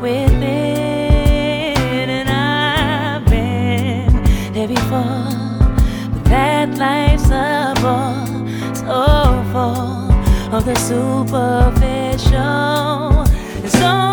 within, and I've been there before. But that life's a bore, so full of the superficial. And so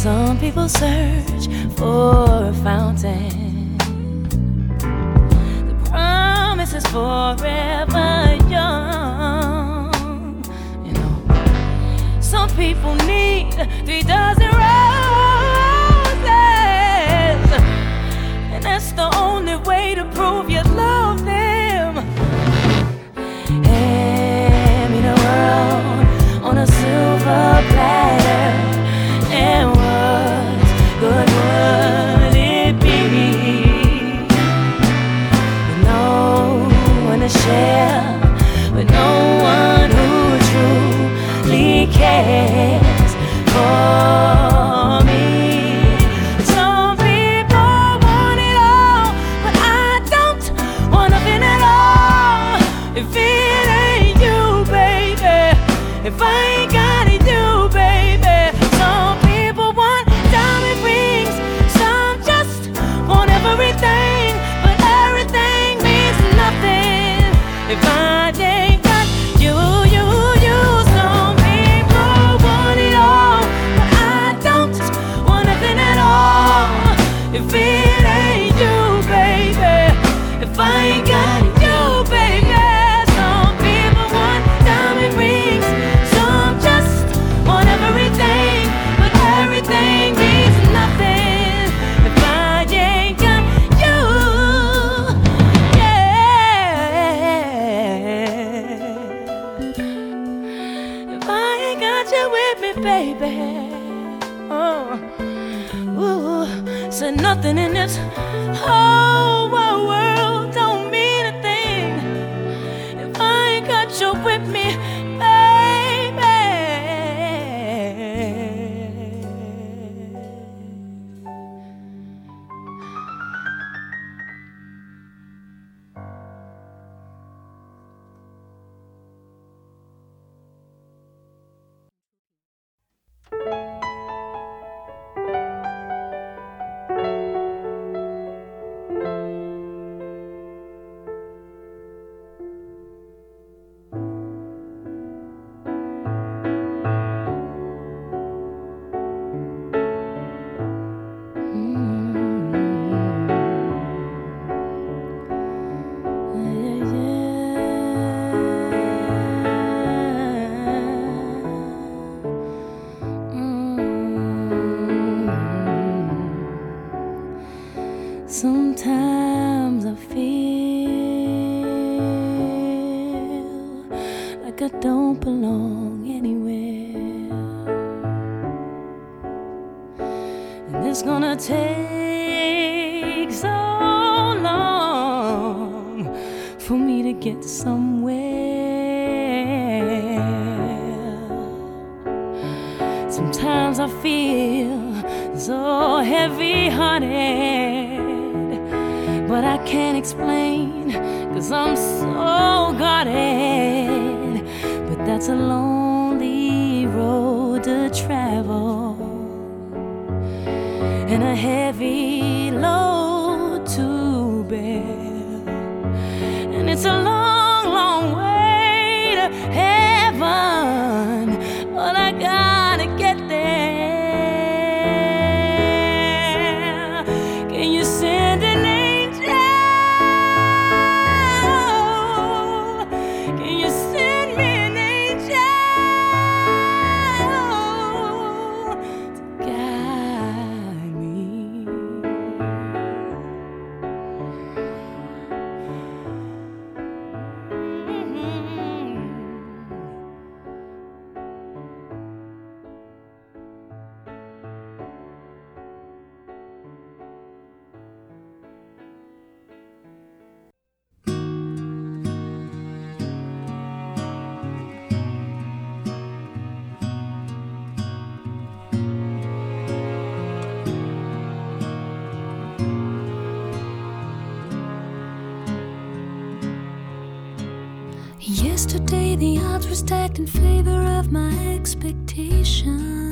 Some people search for a fountain. The promise is forever young. You know, some people need three dozen. Roses. share with no one who truly cares. travel in a heavy Yesterday, the odds were stacked in favor of my expectations.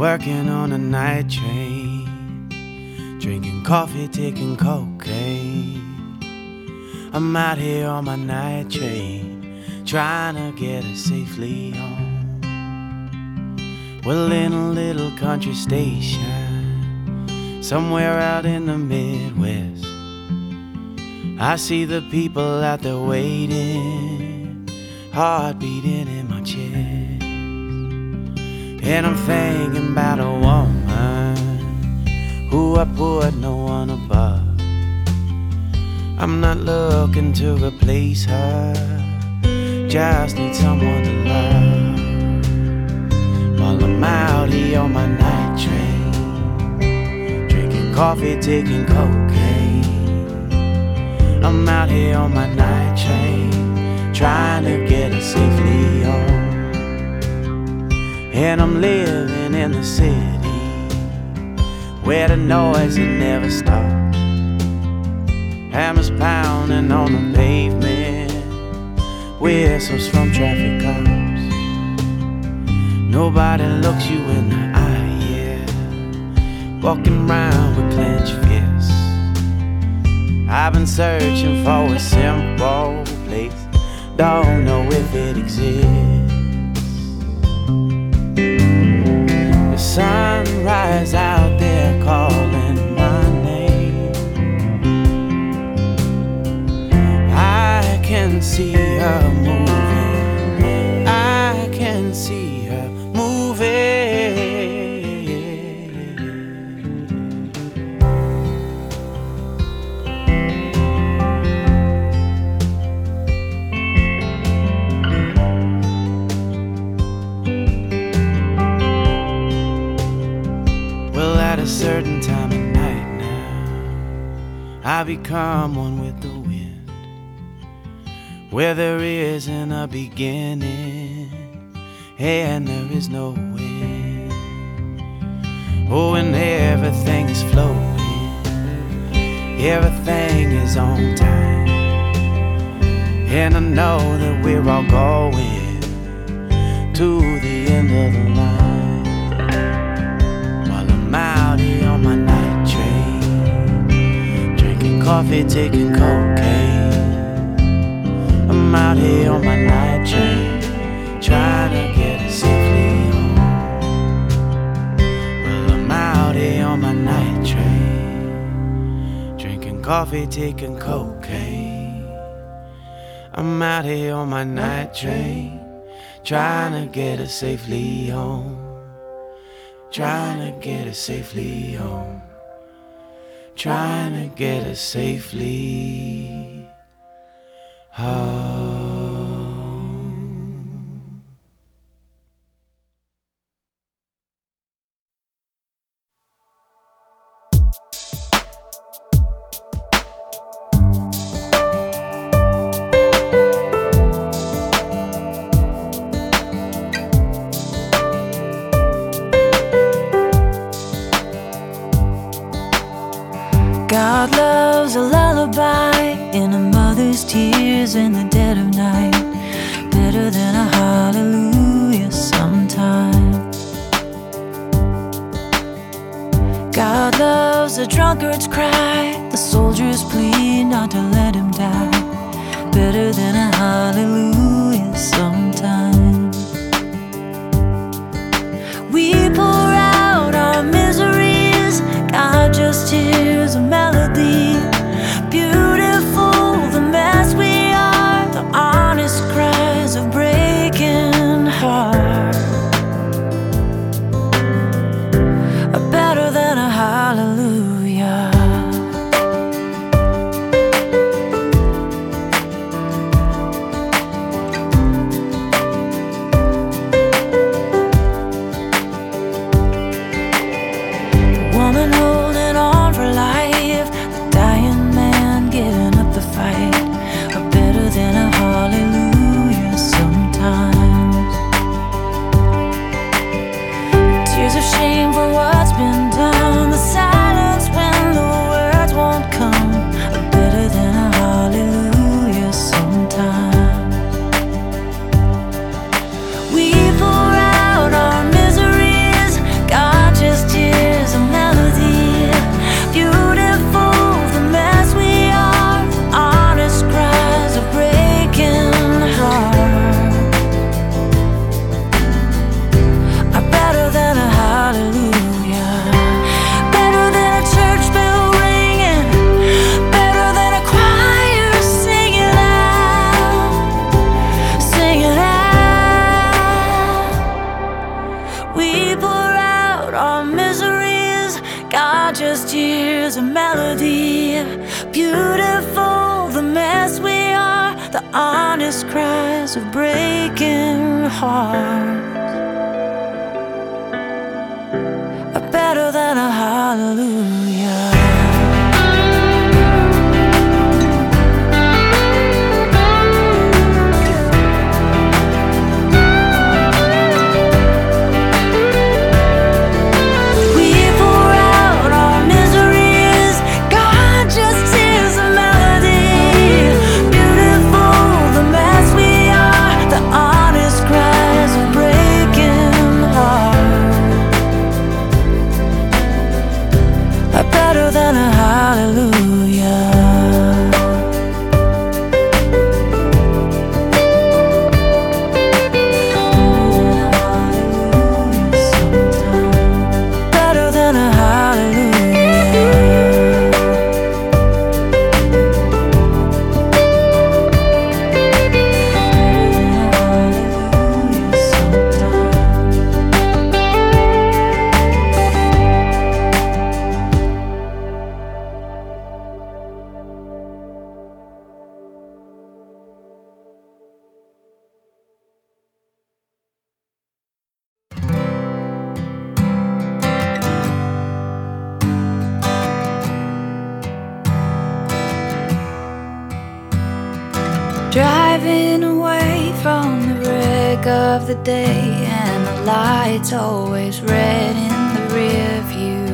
Working on a night train, drinking coffee, taking cocaine. I'm out here on my night train, trying to get us safely home. Well, in a little country station, somewhere out in the Midwest, I see the people out there waiting, heart beating. And I'm thinking about a woman who I put no one above. I'm not looking to replace her, just need someone to love. While I'm out here on my night train, drinking coffee, taking cocaine. I'm out here on my night train, trying to get us safely home. And I'm living in the city where the noise it never stops. Hammers pounding on the pavement, whistles from traffic cops. Nobody looks you in the eye, yeah. Walking around with clenched fists. I've been searching for a simple place, don't know if it exists. Sunrise out there calling my name. I can see her moving. A certain time of night now, I become one with the wind. Where there isn't a beginning and there is no end. Oh, and everything is flowing, everything is on time. And I know that we're all going to the end of the line. Coffee, taking cocaine. I'm out here on my night train, trying to get us safely home. Well, I'm out here on my night train, drinking coffee, taking cocaine. I'm out here on my night train, trying to get us safely home. Trying to get us safely home. Trying to get us safely home. In the dead of night. Better than a hallelujah sometimes. God loves a drunkard's cry, God just hears a melody. Beautiful, the mess we are, the honest cries of breaking hearts are better than a hallelujah. Of the day, and the lights always red in the rear view.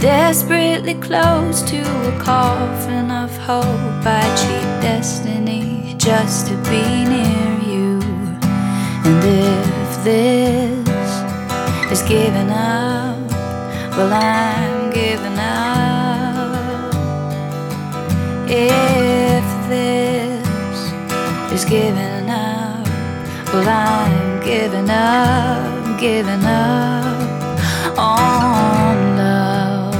Desperately close to a coffin of hope, I cheat destiny just to be near you. And if this is giving up, well, I'm giving up. If this is giving up, well, I'm giving up, giving up on love,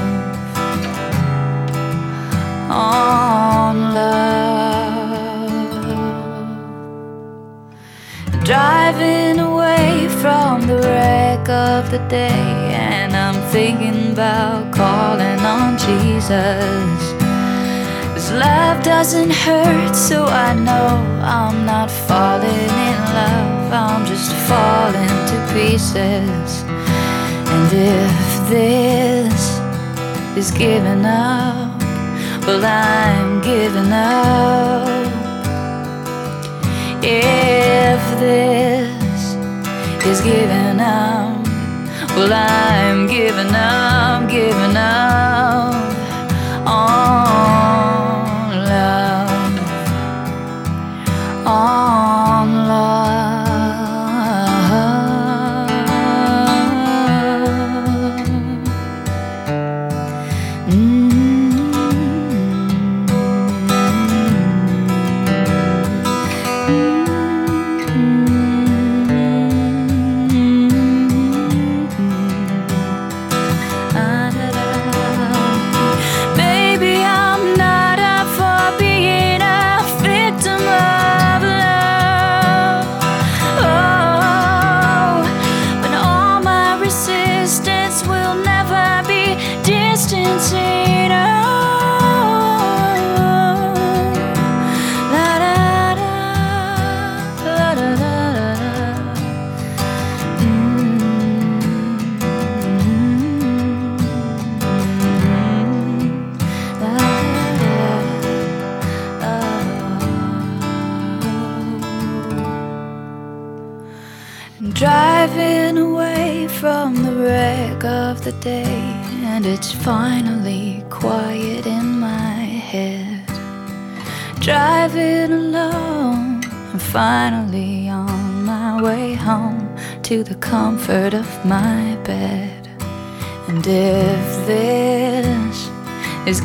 on love. Driving away from the wreck of the day, and I'm thinking about calling on Jesus. Cause love doesn't hurt, so I know I'm not falling in. I'm just falling to pieces. And if this is giving up, well, I'm giving up. If this is giving up, well, I'm giving up, giving up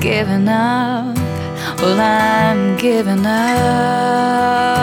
giving up, well, I'm giving up.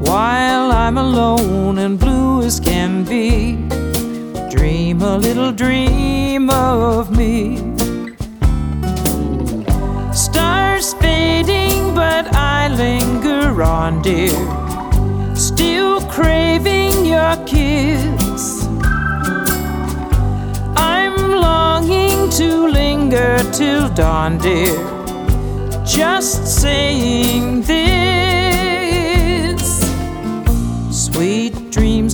While I'm alone and blue as can be, dream a little dream of me. Stars fading, but I linger on, dear. Still craving your kiss. I'm longing to linger till dawn, dear. Just saying this.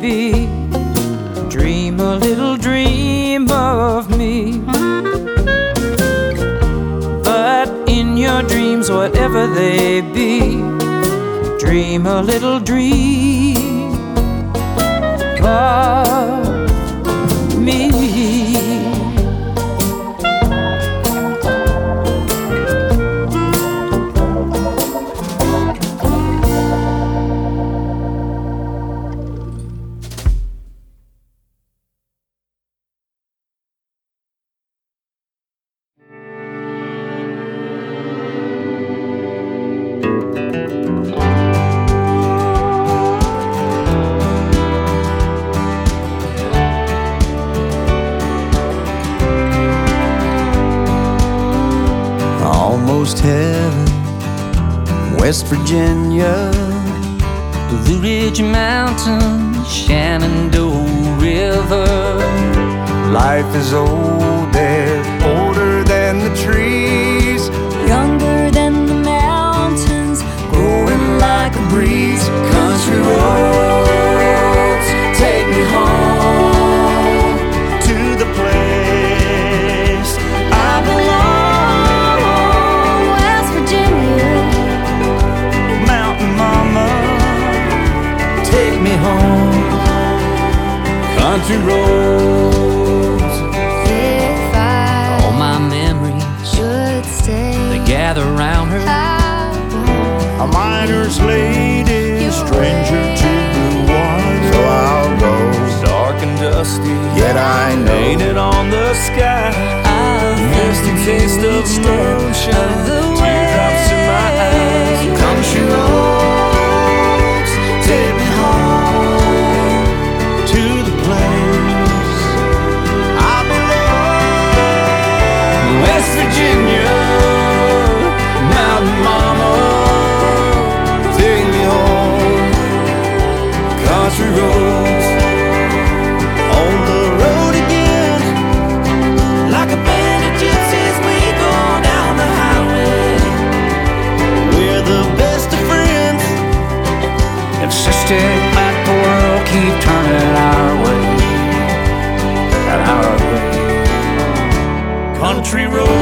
Be, dream a little dream of me. But in your dreams, whatever they be, dream a little dream of Virginia. Home. Country roads. If I All my memories, should stay, they gather round her. I won't. A miner's lady, stranger to blue water. So I'll go. Dark and dusty, Yet I know painted on the sky. Misty taste of moonshine, country road,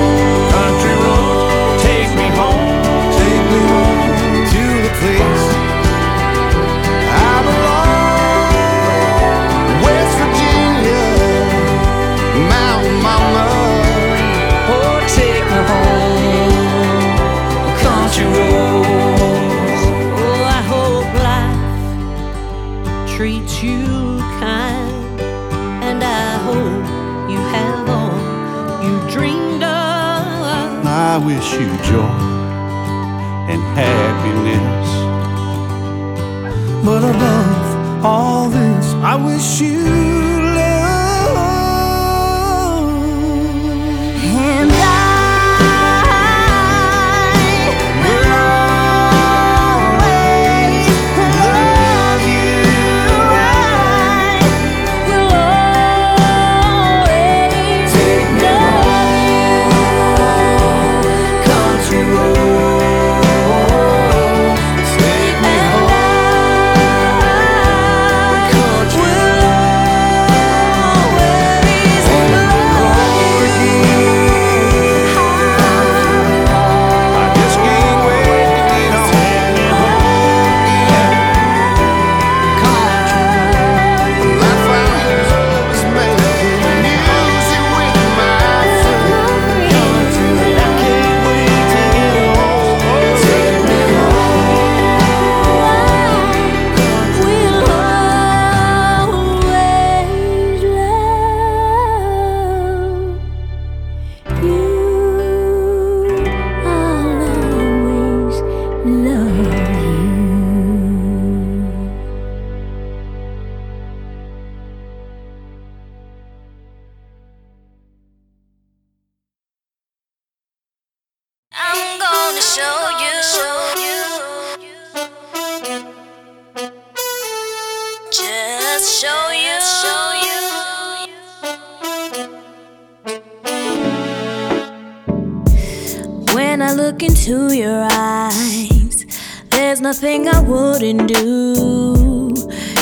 look into your eyes, there's nothing I wouldn't do.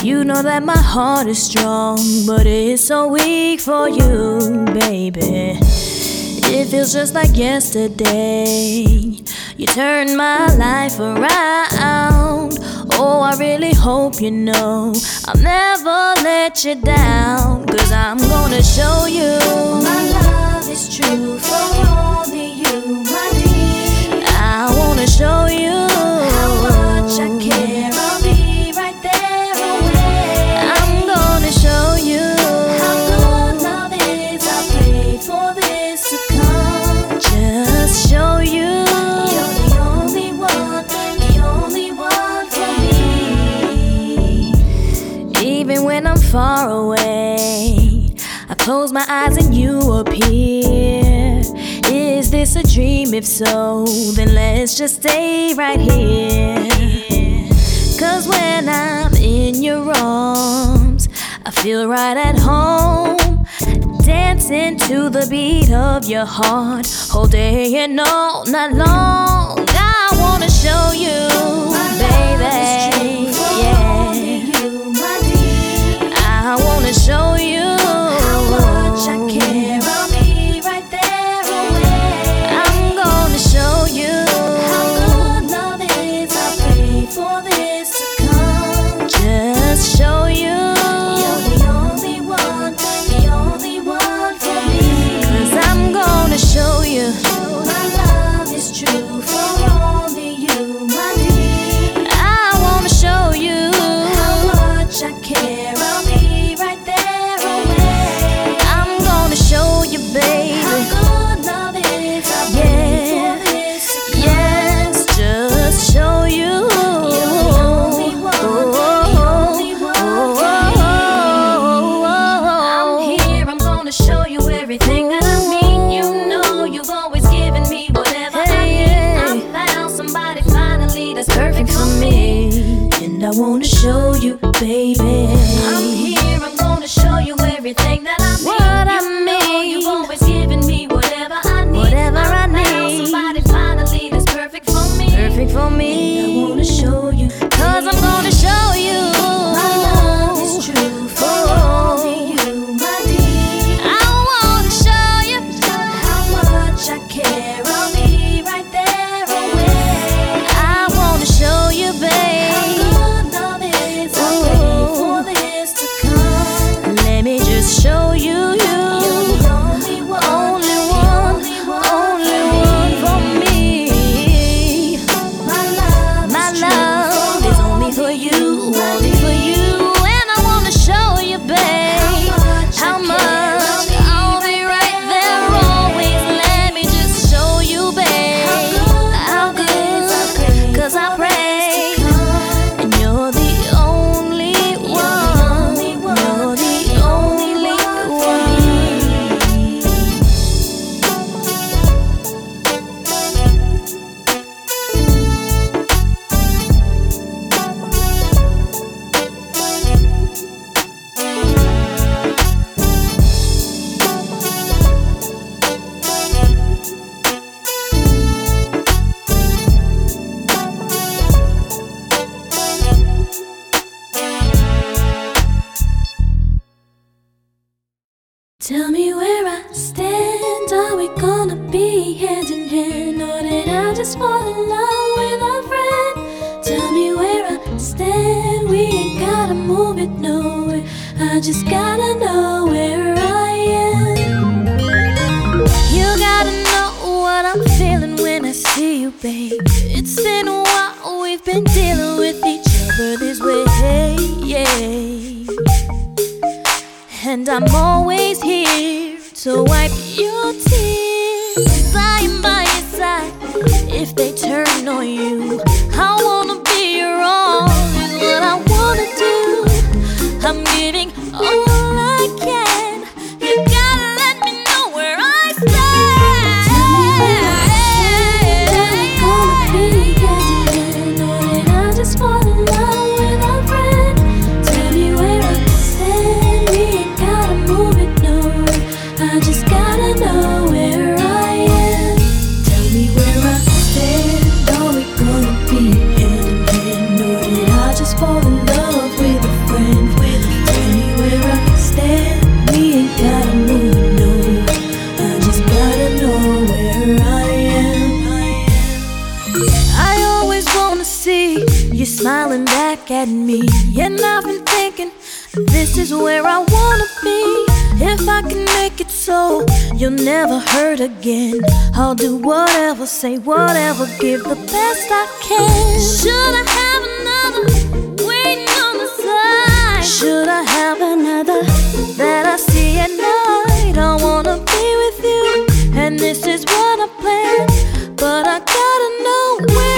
You know that my heart is strong, but it's so weak for you, baby. It feels just like yesterday. You turned my life around. Oh, I really hope you know I'll never let you down. Cause I'm gonna show you my love is true for you, show you how much I care. I'll be right there. I'm gonna show you how good love is. I prayed for this to come. Just show you you're the only one, the only one me. Even when I'm far away, I close my eyes and you appear. Is this a dream? If so, then let's just stay right here. Cause when I'm in your arms, I feel right at home. Dancing to the beat of your heart, whole day and all night long. I wanna show you, that's perfect for me. And I wanna show you, baby. I'm here, I'm gonna show you everything that I need. What I you know you've always given me whatever I need. Whatever I, need. Somebody finally that's perfect for me. Perfect for me. Know